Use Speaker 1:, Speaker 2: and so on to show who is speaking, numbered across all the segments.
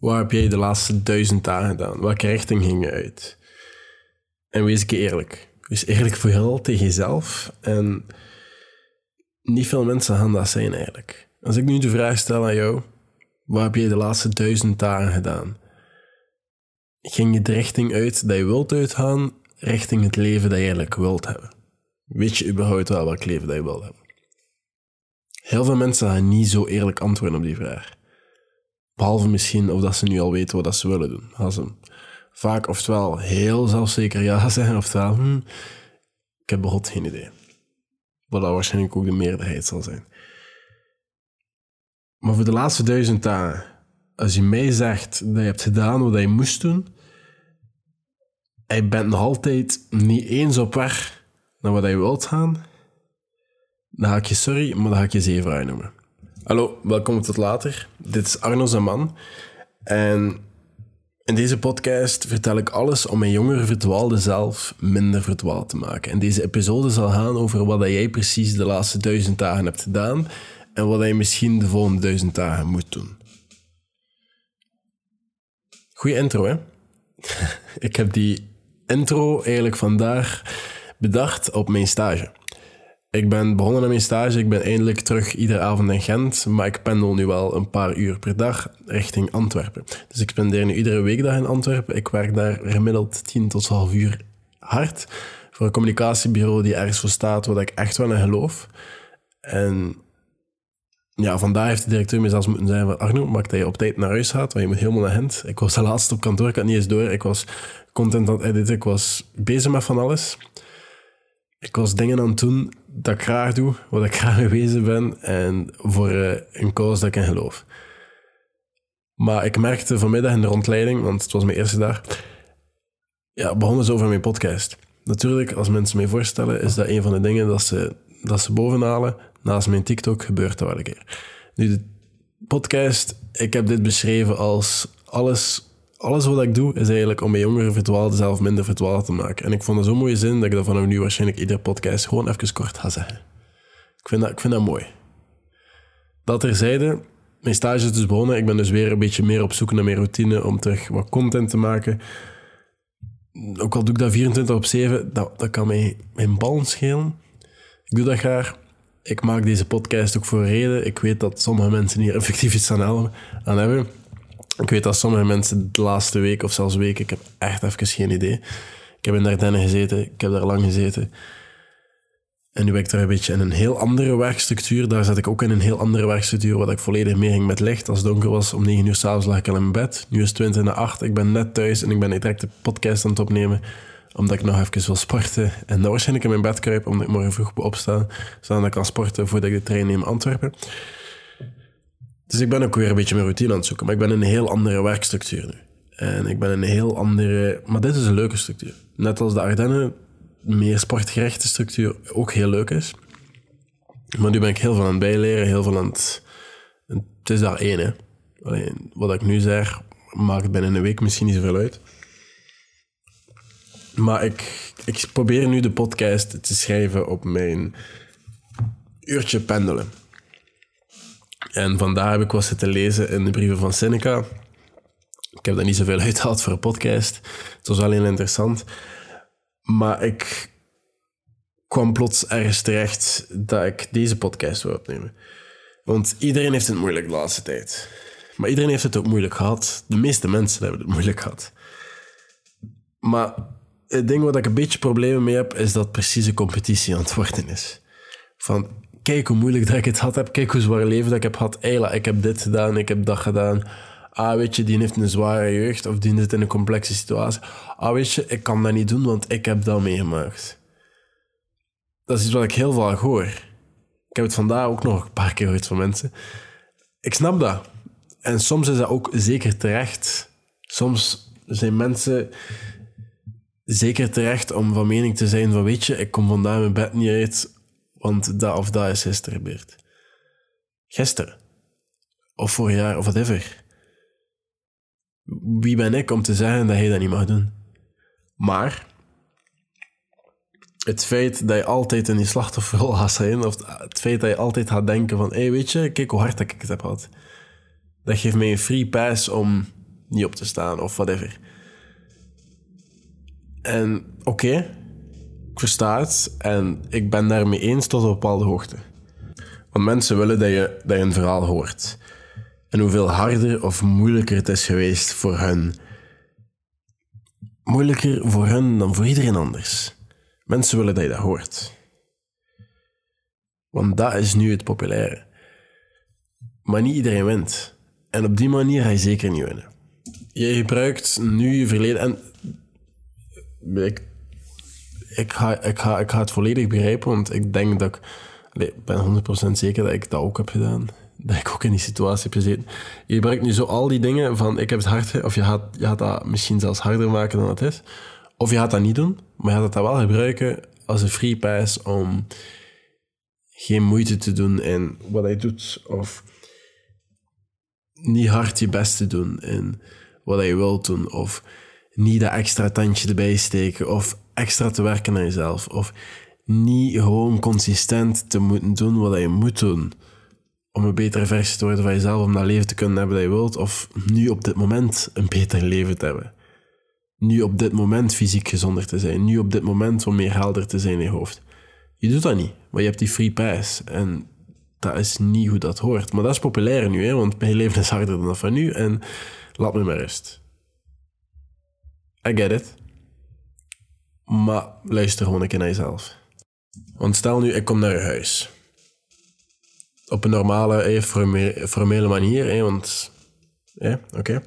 Speaker 1: Wat heb jij de laatste duizend dagen gedaan? Welke richting ging je uit? En wees ik eerlijk. Wees eerlijk vooral tegen jezelf. En niet veel mensen gaan dat zijn eigenlijk. Als ik nu de vraag stel aan jou, wat heb jij de laatste duizend dagen gedaan? Ging je de richting uit dat je wilt uitgaan, richting het leven dat je eigenlijk wilt hebben? Weet je überhaupt wel welk leven dat je wilt hebben? Heel veel mensen gaan niet zo eerlijk antwoorden op die vraag. Behalve misschien of dat ze nu al weten wat dat ze willen doen. Als ze vaak oftewel heel zelfzeker ja zeggen, oftewel hm, ik heb begot geen idee. Wat dat waarschijnlijk ook de meerderheid zal zijn. Maar voor de laatste duizend dagen, als je mij zegt dat je hebt gedaan wat je moest doen, en je bent nog altijd niet eens op weg naar wat je wilt gaan, dan ga ik je sorry, maar dan ga ik je zeven noemen. Hallo, welkom tot later. Dit is Arno Zaman. En in deze podcast vertel ik alles om mijn jongere verdwaalde zelf minder verdwaald te maken. En deze episode zal gaan over wat jij precies de laatste duizend dagen hebt gedaan en wat je misschien de volgende duizend dagen moet doen. Goeie intro, hè? ik heb die intro eigenlijk vandaag bedacht op mijn stage. Ik ben begonnen aan mijn stage. Ik ben eindelijk terug iedere avond in Gent. Maar ik pendel nu wel een paar uur per dag richting Antwerpen. Dus ik spendeer nu iedere weekdag in Antwerpen. Ik werk daar gemiddeld 10 tot 12 uur hard. Voor een communicatiebureau die ergens voor staat wat ik echt wel in geloof. En ja, vandaag heeft de directeur me zelfs moeten zeggen van Arno, maak dat je op tijd naar huis gaat, want je moet helemaal naar Gent. Ik was de laatste op kantoor, ik had niet eens door. Ik was content aan het ik was bezig met van alles. Ik was dingen aan het doen dat ik graag doe, wat ik graag bezig ben en voor uh, een cause dat ik in geloof. Maar ik merkte vanmiddag in de rondleiding, want het was mijn eerste dag, ja, begonnen ze over mijn podcast. Natuurlijk, als mensen mij voorstellen, is dat een van de dingen dat ze, dat ze bovenhalen. Naast mijn TikTok gebeurt dat wel een keer. Nu, de podcast, ik heb dit beschreven als alles alles wat ik doe is eigenlijk om mijn jongeren verdwaalde zelf minder verdwaald te maken. En ik vond het zo'n mooie zin dat ik dat vanaf nu waarschijnlijk iedere podcast gewoon even kort ga zeggen. Ik vind dat, ik vind dat mooi. Dat terzijde, mijn stage is dus begonnen. Ik ben dus weer een beetje meer op zoek naar mijn routine om terug wat content te maken. Ook al doe ik dat 24 op 7, dat, dat kan mij mijn bal schelen. Ik doe dat graag. Ik maak deze podcast ook voor reden. Ik weet dat sommige mensen hier effectief iets aan hebben. Ik weet dat sommige mensen de laatste week of zelfs weken, ik heb echt even geen idee. Ik heb in Dardenne gezeten, ik heb daar lang gezeten. En nu ben ik daar een beetje in een heel andere werkstructuur. Daar zat ik ook in een heel andere werkstructuur, waar ik volledig meer ging met licht. Als het donker was, om 9 uur s'avonds lag ik al in bed. Nu is het 20 na 8, ik ben net thuis en ik ben direct de podcast aan het opnemen, omdat ik nog even wil sporten. En dan waarschijnlijk in mijn bed kruipen, omdat ik morgen vroeg opstaan, zodat ik kan sporten voordat ik de trein neem Antwerpen. Dus ik ben ook weer een beetje mijn routine aan het zoeken. Maar ik ben in een heel andere werkstructuur nu. En ik ben in een heel andere... Maar dit is een leuke structuur. Net als de Ardennen, meer sportgerechte structuur ook heel leuk is. Maar nu ben ik heel veel aan het bijleren, heel veel aan het... Het is daar één, hè. Alleen, wat ik nu zeg, maakt binnen een week misschien niet zoveel uit. Maar ik, ik probeer nu de podcast te schrijven op mijn uurtje pendelen. En vandaar heb ik wat zitten lezen in de brieven van Seneca. Ik heb daar niet zoveel uitgehaald voor een podcast. Het was wel heel interessant. Maar ik kwam plots ergens terecht dat ik deze podcast wil opnemen. Want iedereen heeft het moeilijk de laatste tijd. Maar iedereen heeft het ook moeilijk gehad. De meeste mensen hebben het moeilijk gehad. Maar het ding waar ik een beetje problemen mee heb, is dat precieze competitie aan het worden is. Van kijk hoe moeilijk dat ik het had heb. Kijk hoe zwaar leven dat ik heb gehad. Eila, ik heb dit gedaan, ik heb dat gedaan. Ah, weet je, die heeft een zware jeugd of die zit in een complexe situatie. Ah, weet je, ik kan dat niet doen, want ik heb dat meegemaakt. Dat is iets wat ik heel vaak hoor. Ik heb het vandaag ook nog een paar keer gehoord van mensen. Ik snap dat. En soms is dat ook zeker terecht. Soms zijn mensen zeker terecht om van mening te zijn van weet je, ik kom vandaag mijn bed niet uit want dat of dat is gisteren gebeurd. Gisteren. Of vorig jaar, of whatever. Wie ben ik om te zeggen dat je dat niet mag doen? Maar het feit dat je altijd in die slachtofferrol gaat zijn, of het feit dat je altijd gaat denken van, hé, hey, weet je, kijk hoe hard ik het heb gehad. Dat geeft mij een free pass om niet op te staan of whatever. En oké, versta het en ik ben daarmee eens tot een bepaalde hoogte. Want mensen willen dat je, dat je een verhaal hoort. En hoeveel harder of moeilijker het is geweest voor hen. Moeilijker voor hen dan voor iedereen anders. Mensen willen dat je dat hoort. Want dat is nu het populaire. Maar niet iedereen wint. En op die manier ga je zeker niet winnen. Je gebruikt nu je verleden. En ik, ga, ik, ga, ik ga het volledig begrijpen, want ik denk dat ik. ik ben 100% zeker dat ik dat ook heb gedaan. Dat ik ook in die situatie heb gezeten. Je gebruikt nu zo al die dingen van ik heb het hard, of je gaat, je dat misschien zelfs harder maken dan het is. Of je gaat dat niet doen, maar je gaat dat wel gebruiken als een free pass om geen moeite te doen in wat hij doet. Of niet hard je best te doen in wat hij wil doen. Of niet dat extra tandje erbij steken. Of extra te werken aan jezelf. Of niet gewoon consistent te moeten doen wat je moet doen. Om een betere versie te worden van jezelf. Om dat leven te kunnen hebben dat je wilt. Of nu op dit moment een beter leven te hebben. Nu op dit moment fysiek gezonder te zijn. Nu op dit moment om meer helder te zijn in je hoofd. Je doet dat niet, maar je hebt die free pass. En dat is niet hoe dat hoort. Maar dat is populair nu, hè, want mijn leven is harder dan dat van nu. En laat me maar rust. I get it. Maar luister gewoon een keer naar jezelf. Want stel nu, ik kom naar je huis. Op een normale, eh, formele manier, hè, want... Ja, oké.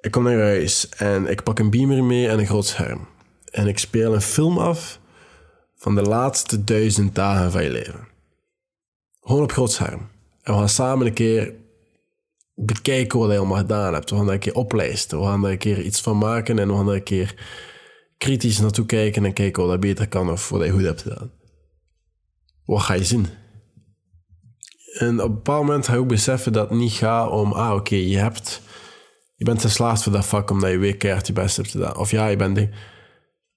Speaker 1: Ik kom naar je huis en ik pak een beamer mee en een groot scherm. En ik speel een film af van de laatste duizend dagen van je leven. Gewoon op groot scherm. En we gaan samen een keer bekijken wat je allemaal gedaan hebt. We gaan daar een keer oplijsten. We gaan een keer iets van maken en we gaan een keer kritisch naartoe kijken en kijken wat dat beter kan of wat je goed hebt gedaan. Wat ga je zien? En op een bepaald moment ga je ook beseffen dat het niet gaat om, ah oké, je hebt, je bent geslaagd voor dat vak omdat je weer keihard je best hebt gedaan. Of ja, je bent,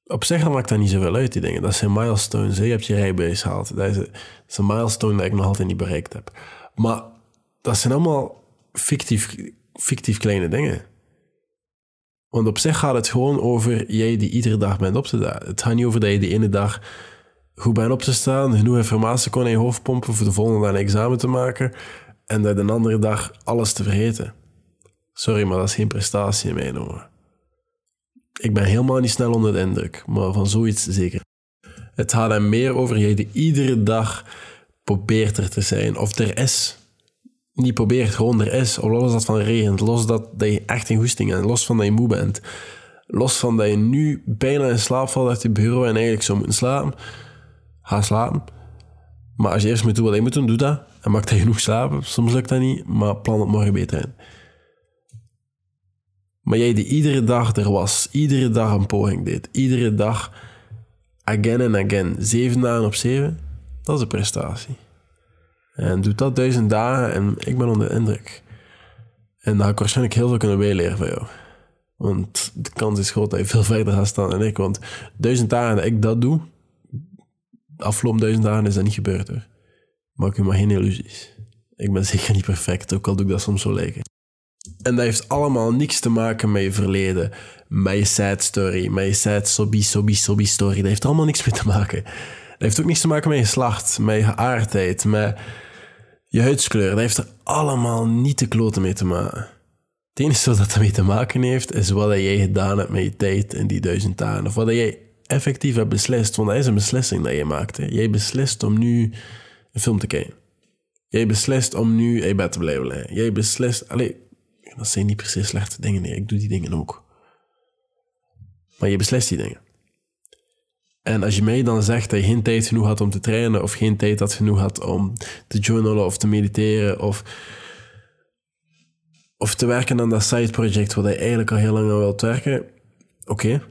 Speaker 1: op zich maakt dat niet zoveel uit, die dingen. Dat zijn milestones. Je hebt je rijbewijs gehaald. Dat is, dat is een milestone dat ik nog altijd niet bereikt heb. Maar dat zijn allemaal fictief, fictief kleine dingen. Want op zich gaat het gewoon over jij die iedere dag bent op te staan. Het gaat niet over dat je de ene dag goed bent op te staan, genoeg informatie kon in je hoofd pompen voor de volgende dag een examen te maken en dat de andere dag alles te vergeten. Sorry, maar dat is geen prestatie in mijn ogen. Ik ben helemaal niet snel onder de indruk, maar van zoiets zeker. Het gaat er meer over jij die iedere dag probeert er te zijn. Of er is. Niet probeert, gewoon er is. Of los dat van regent. Los dat, dat je echt in goesting hebt. Los van dat je moe bent. Los van dat je nu bijna in slaap valt uit je bureau en eigenlijk zou moeten slapen. Ga slapen. Maar als je eerst moet doen wat je moet doen, doe dat. En maak dat genoeg slapen. Soms lukt dat niet, maar plan het morgen beter in. Maar jij die iedere dag er was, iedere dag een poging deed, iedere dag again and again, zeven dagen op zeven, dat is een prestatie. En doe dat duizend dagen en ik ben onder de indruk. En dan ga ik waarschijnlijk heel veel kunnen bijleren van jou. Want de kans is groot dat je veel verder gaat staan dan ik. Want duizend dagen dat ik dat doe, de afgelopen duizend dagen is dat niet gebeurd hoor. Maak je maar geen illusies. Ik ben zeker niet perfect, ook al doe ik dat soms zo lijken. En dat heeft allemaal niks te maken met je verleden, met je sad story, met je sad sobby, sobby, sobby story. Dat heeft allemaal niks mee te maken. Dat heeft ook niks te maken met je geslacht, met je geaardheid, met je huidskleur. Dat heeft er allemaal niet te kloten mee te maken. Het enige wat dat ermee te maken heeft, is wat jij gedaan hebt met je tijd in die duizend dagen. Of wat jij effectief hebt beslist. Want dat is een beslissing dat je maakt. Hè. Jij beslist om nu een film te kijken. Jij beslist om nu in bed te blijven liggen. Jij beslist... Allez, dat zijn niet precies slechte dingen. Nee, ik doe die dingen ook. Maar je beslist die dingen. En als je mij dan zegt dat je geen tijd genoeg had om te trainen, of geen tijd had genoeg had om te journalen of te mediteren, of, of te werken aan dat side project waar je eigenlijk al heel lang aan wilt werken, oké.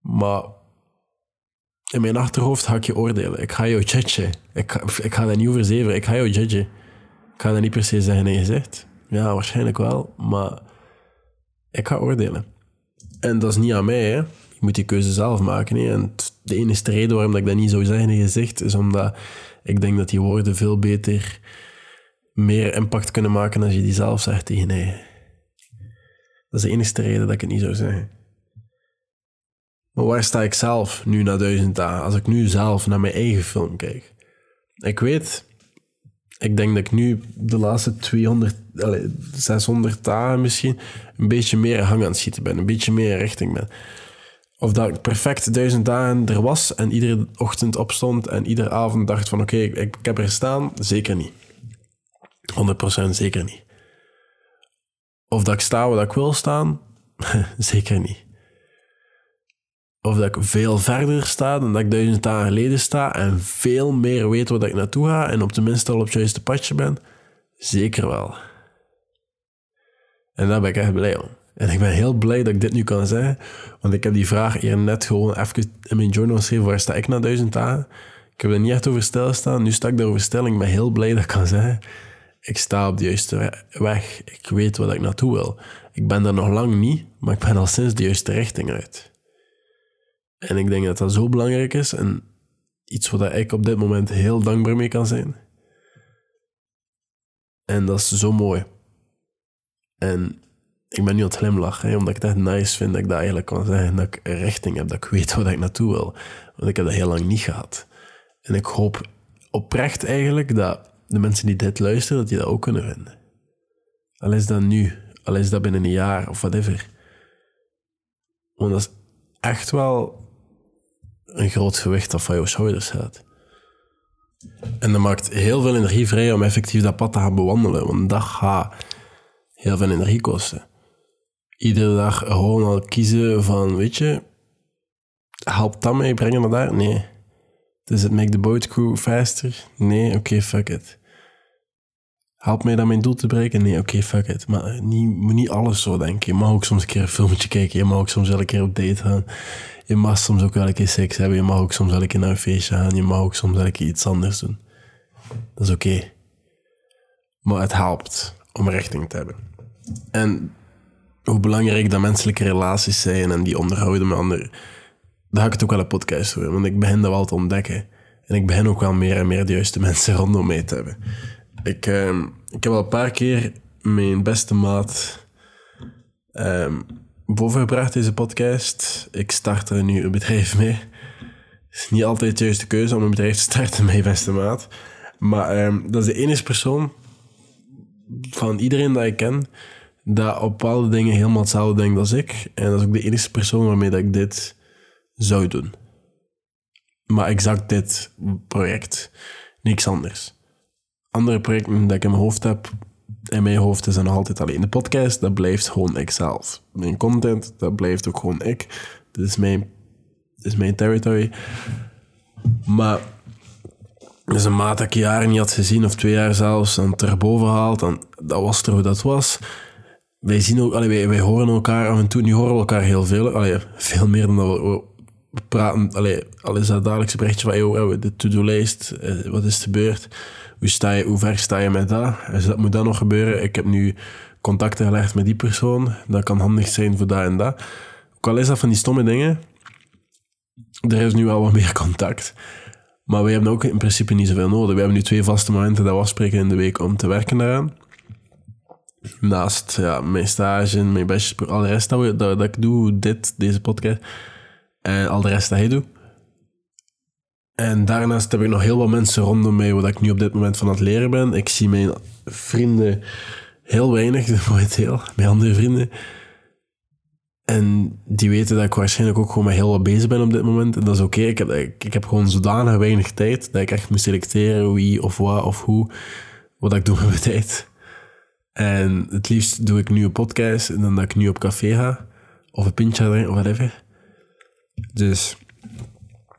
Speaker 1: Maar in mijn achterhoofd ga ik je oordelen. Ik ga jou judgen. Ik ga, ik ga dat niet over Ik ga jou judgen. Ik ga dat niet per se zeggen in je gezicht. Ja, waarschijnlijk wel, maar ik ga oordelen. En dat is niet aan mij, hè. Je moet die keuze zelf maken. En de enige reden waarom ik dat niet zou zeggen in gezicht, is omdat ik denk dat die woorden veel beter meer impact kunnen maken als je die zelf zegt tegen je. Dat is de enige reden dat ik het niet zou zeggen. Maar waar sta ik zelf nu na duizend dagen? Als ik nu zelf naar mijn eigen film kijk. Ik weet, ik denk dat ik nu de laatste 200, allez, 600 dagen misschien een beetje meer hang aan het schieten ben. Een beetje meer richting ben. Of dat ik perfect duizend dagen er was en iedere ochtend opstond en iedere avond dacht van oké, ik, heb er gestaan. Zeker niet. 100% zeker niet. Of dat ik sta waar ik wil staan? zeker niet. Of dat ik veel verder sta dan dat ik duizend dagen geleden sta en veel meer weet waar ik naartoe ga en op tenminste al op het juiste padje ben? Zeker wel. En daar ben ik echt blij om. En ik ben heel blij dat ik dit nu kan zeggen, want ik heb die vraag hier net gewoon even in mijn journal geschreven, waar sta ik na duizend dagen? Ik heb er niet echt over stilstaan, nu sta ik daarover stil en ik ben heel blij dat ik kan zeggen, ik sta op de juiste weg. Ik weet wat ik naartoe wil. Ik ben daar nog lang niet, maar ik ben al sinds de juiste richting uit. En ik denk dat dat zo belangrijk is en iets wat ik op dit moment heel dankbaar mee kan zijn. En dat is zo mooi. En ik ben nu aan het glimlachen, omdat ik echt nice vind dat ik dat eigenlijk kan zeggen. Dat ik een richting heb, dat ik weet waar ik naartoe wil. Want ik heb dat heel lang niet gehad. En ik hoop oprecht eigenlijk dat de mensen die dit luisteren, dat die dat ook kunnen vinden. Al is dat nu, al is dat binnen een jaar of whatever. Want dat is echt wel een groot gewicht dat van jouw schouders gaat. En dat maakt heel veel energie vrij om effectief dat pad te gaan bewandelen. Want dat gaat heel veel energie kosten. Iedere dag gewoon al kiezen van, weet je, helpt dat mij brengen naar daar? Nee. Does it make the boat crew faster? Nee, oké, fuck it. Helpt mij dan mijn doel te bereiken? Nee, oké, fuck it. Maar niet, niet alles zo denken. Je mag ook soms een keer een filmpje kijken. Je mag ook soms wel een keer op date gaan. Je mag soms ook wel een keer seks hebben. Je mag ook soms wel een keer naar een feestje gaan. Je mag ook soms wel keer iets anders doen. Dat is oké. Maar het helpt om richting te hebben. En hoe belangrijk dat menselijke relaties zijn en die onderhouden met anderen. Daar ga ik het ook wel een podcast voor. Want ik begin dat wel te ontdekken. En ik begin ook wel meer en meer de juiste mensen rondom mij te hebben. Ik, uh, ik heb al een paar keer mijn beste maat um, bovengebracht, deze podcast. Ik start er nu een bedrijf mee. Het is niet altijd de juiste keuze om een bedrijf te starten je beste maat. Maar um, dat is de enige persoon van iedereen dat ik ken dat op bepaalde dingen helemaal hetzelfde denkt als ik. En dat is ook de enige persoon waarmee dat ik dit zou doen. Maar exact dit project. Niks anders. Andere projecten dat ik in mijn hoofd heb, in mijn hoofd is dan nog altijd alleen. De podcast, dat blijft gewoon ikzelf. Mijn content, dat blijft ook gewoon ik. Dit is mijn, dit is mijn territory. Maar dus een maat dat ik jaren niet had gezien, of twee jaar zelfs, dan terboven haalt, dan, dat was er hoe dat was. Wij zien ook, allee, wij, wij horen elkaar af en toe, nu horen we elkaar heel veel, allee, veel meer dan we, praten. Allee, al is dat dagelijks berichtje van, de to-do-lijst, eh, wat is gebeurd? Hoe, sta je, hoe ver sta je met dat? Dus dat moet dan nog gebeuren. Ik heb nu contacten gelegd met die persoon. Dat kan handig zijn voor dat en dat. Ook al is dat van die stomme dingen, er is nu al wat meer contact. Maar we hebben ook in principe niet zoveel nodig. We hebben nu twee vaste momenten dat we afspreken in de week om te werken daaraan. Naast ja, mijn stage, mijn bachelor, al de rest dat, we, dat, dat ik doe, dit, deze podcast, en al de rest dat hij doet. En daarnaast heb ik nog heel wat mensen rondom mij, wat ik nu op dit moment van aan het leren ben. Ik zie mijn vrienden heel weinig, momenteel, mijn andere vrienden. En die weten dat ik waarschijnlijk ook gewoon met heel wat bezig ben op dit moment. En dat is oké. Ik, heb, ik, heb gewoon zodanig weinig tijd dat ik echt moet selecteren wie of wat of hoe, wat ik doe met mijn tijd. En het liefst doe ik nu een podcast en dan dat ik nu op café ga. Of een pintje of whatever. Dus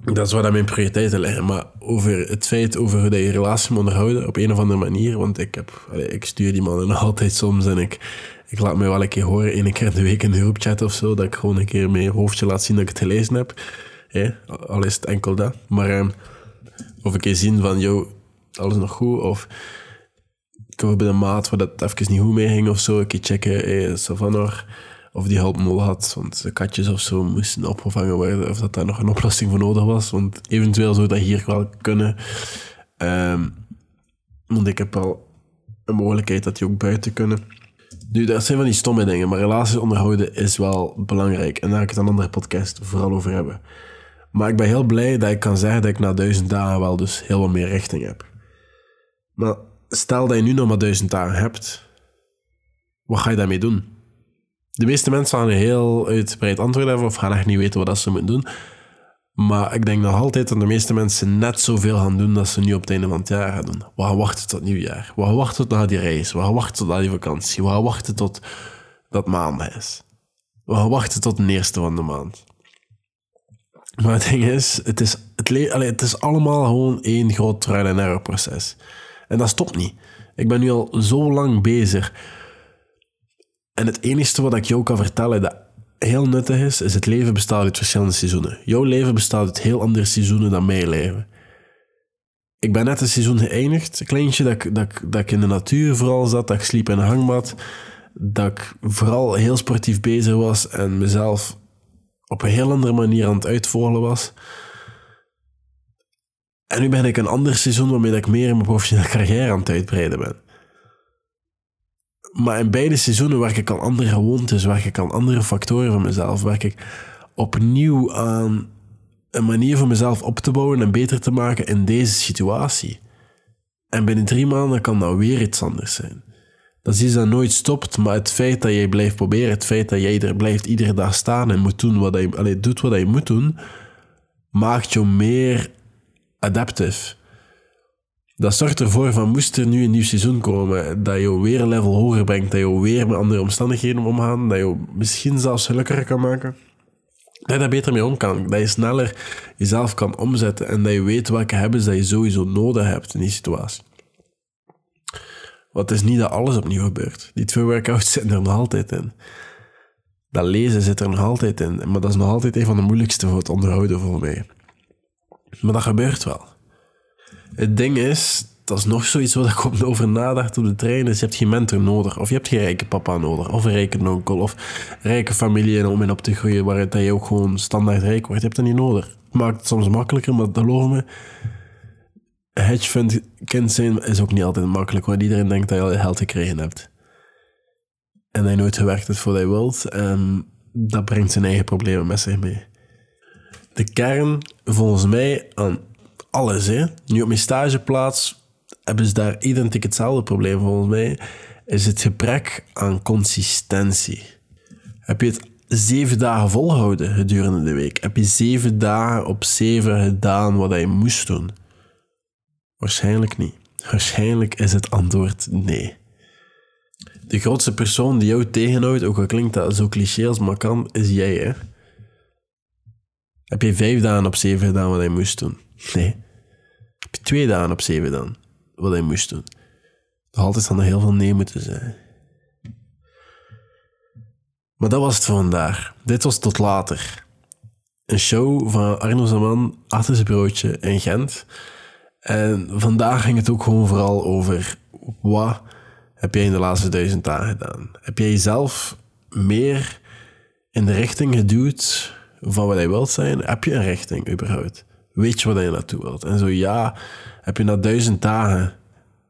Speaker 1: dat is waar mijn prioriteiten liggen. Maar over het feit over hoe je relatie moet onderhouden op een of andere manier. Want ik, heb, ik stuur die mannen altijd soms en ik, ik laat me wel een keer horen, één keer in de week in de groepchat of zo. Dat ik gewoon een keer mijn hoofdje laat zien dat ik het gelezen heb. Hè? Al is het enkel dat. Maar um, of een keer zien van, yo, alles nog goed? Of ik heb bij de maat waar dat even niet goed mee ging of zo. Een keer checken, hey, of die hulp had. Want de katjes of zo moesten opgevangen worden. Of dat daar nog een oplossing voor nodig was. Want eventueel zou dat hier wel kunnen. Um, want ik heb al een mogelijkheid dat die ook buiten kunnen. Nu, dat zijn van die stomme dingen, maar relaties onderhouden is wel belangrijk. En daar ga ik het een andere podcast vooral over hebben. Maar ik ben heel blij dat ik kan zeggen dat ik na duizend dagen wel dus heel wat meer richting heb. Maar stel dat je nu nog maar duizend dagen hebt, wat ga je daarmee doen? De meeste mensen gaan een heel uitgebreid antwoord hebben of gaan echt niet weten wat ze moeten doen. Maar ik denk nog altijd dat de meeste mensen net zoveel gaan doen dat ze nu op het einde van het jaar gaan doen. We gaan wachten tot nieuwjaar. We gaan wachten tot die reis. We gaan wachten tot die vakantie. We gaan wachten tot dat maand is. We gaan wachten tot de eerste van de maand. Maar het ding is, het is, het, het is allemaal gewoon één groot trial and error proces. En dat stopt niet. Ik ben nu al zo lang bezig. En het enige wat ik jou kan vertellen dat heel nuttig is, is het leven bestaat uit verschillende seizoenen. Jouw leven bestaat uit heel andere seizoenen dan mijn leven. Ik ben net een seizoen geëindigd, een kleintje, dat ik, dat, dat ik in de natuur vooral zat, dat ik sliep in een hangmat, dat ik vooral heel sportief bezig was en mezelf op een heel andere manier aan het uitvogelen was. En nu ben ik een ander seizoen waarmee ik meer in mijn professionele carrière aan het uitbreiden ben. Maar in beide seizoenen werk ik aan andere gewoontes, werk ik aan andere factoren van mezelf, werk ik opnieuw aan een manier voor mezelf op te bouwen en beter te maken in deze situatie. En binnen drie maanden kan dat weer iets anders zijn. Dat is iets dat nooit stopt, maar het feit dat jij blijft proberen, het feit dat jij er blijft iedere dag staan en moet doen wat je, allez, doet wat je moet doen, maakt je meer adaptief. Dat zorgt ervoor van, moest er nu een nieuw seizoen komen, dat je weer een level hoger brengt, dat je weer met andere omstandigheden omgaan, dat je misschien zelfs gelukkiger kan maken. Dat je daar beter mee om kan. Dat je sneller jezelf kan omzetten en dat je weet welke hebben dat je sowieso nodig hebt in die situatie. Het is niet dat alles opnieuw gebeurt. Die twee workouts zitten er nog altijd in. Dat lezen zit er nog altijd in. Maar dat is nog altijd een van de moeilijkste voor het onderhouden voor mij. Maar dat gebeurt wel. Het ding is, dat is nog zoiets waar ik over nadacht op de trein, je hebt geen mentor nodig. Of je hebt geen rijke papa nodig. Of een rijke onkel. Of rijke familie om in op te groeien waaruit je ook gewoon standaard rijk wordt. Je hebt dat niet nodig. Het maakt het soms makkelijker, maar geloof me, hedge fund kind zijn is ook niet altijd makkelijk, want iedereen denkt dat je al geld gekregen hebt. En je nooit gewerkt hebt voor wat je wilt. En dat brengt zijn eigen problemen met zich mee. De kern, volgens mij, aan alles, hè. Nu op mijn stageplaats hebben ze daar identiek hetzelfde probleem, volgens mij, is het gebrek aan consistentie. Heb je het zeven dagen volhouden gedurende de week? Heb je zeven dagen op zeven gedaan wat je moest doen? Waarschijnlijk niet. Waarschijnlijk is het antwoord nee. De grootste persoon die jou tegenhoudt, ook al klinkt dat zo cliché als maar kan, is jij, hè? Heb je vijf dagen op zeven gedaan wat hij moest doen? Nee. Heb je twee dagen op zeven dan wat hij moest doen? Nog altijd zal er heel veel nee moeten zijn. Maar dat was het voor vandaag. Dit was tot later. Een show van Arno Zaman zijn broodje in Gent. En vandaag ging het ook gewoon vooral over wat heb jij in de laatste duizend dagen gedaan? Heb jij jezelf meer in de richting geduwd van wat jij wilt zijn? Heb je een richting überhaupt? Weet je waar je naartoe wilt? En zo ja, heb je na duizend dagen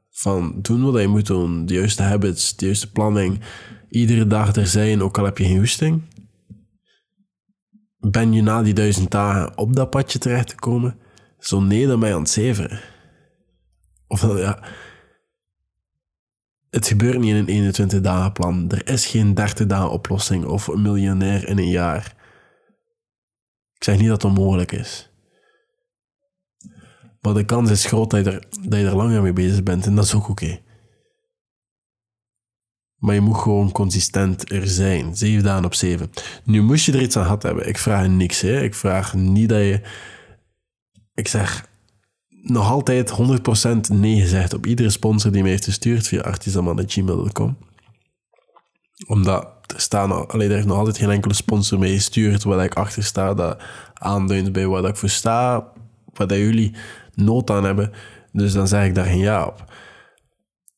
Speaker 1: van doen wat je moet doen, de juiste habits, de juiste planning, iedere dag er zijn, ook al heb je geen hoesting? Ben je na die duizend dagen op dat padje terecht te komen? Zo nee, dan ben je aan het zeveren. Of ja... Het gebeurt niet in een 21 dagen plan. Er is geen 30 dagen oplossing of een miljonair in een jaar. Ik zeg niet dat het onmogelijk is. Maar de kans is groot dat je er, dat je er langer mee bezig bent en dat is ook oké. Maar je moet gewoon consistent er zijn. Zeven dagen op zeven. Nu moest je er iets aan gehad hebben. Ik vraag niks. Hè. Ik vraag niet dat je ik zeg nog altijd 100% nee gezegd op iedere sponsor die mij heeft gestuurd via artisanman.gmail.com. Omdat er, staan, alleen, er heeft nog altijd geen enkele sponsor mee gestuurd waar ik achter sta, dat aanduidt bij waar ik voor sta, waar jullie nood aan hebben. Dus dan zeg ik daar geen ja op.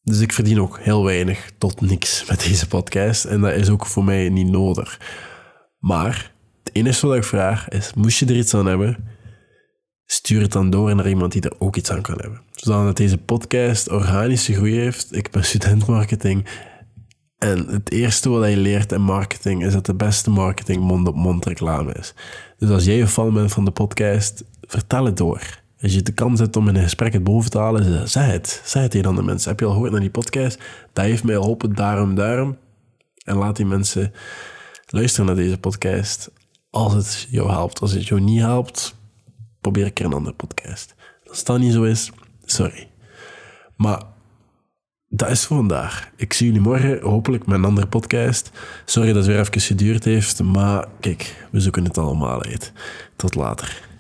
Speaker 1: Dus ik verdien ook heel weinig tot niks met deze podcast. En dat is ook voor mij niet nodig. Maar het enige wat ik vraag is, moest je er iets aan hebben, stuur het dan door naar iemand die er ook iets aan kan hebben. Zodat deze podcast organische groei heeft. Ik ben student marketing En het eerste wat je leert in marketing is dat de beste marketing mond-op-mond reclame is. Dus als jij een fan bent van de podcast, vertel het door. Als je de kans hebt om in een gesprek het boven te halen, zeg het. Zeg het tegen andere mensen. Heb je al gehoord naar die podcast? Dat heeft mij geholpen, daarom, daarom. En laat die mensen luisteren naar deze podcast. Als het jou helpt. Als het jou niet helpt, probeer een keer een andere podcast. Als dat niet zo is, sorry. Maar dat is voor vandaag. Ik zie jullie morgen, hopelijk met een andere podcast. Sorry dat het weer even geduurd heeft, maar kijk, we zoeken het allemaal uit. Tot later.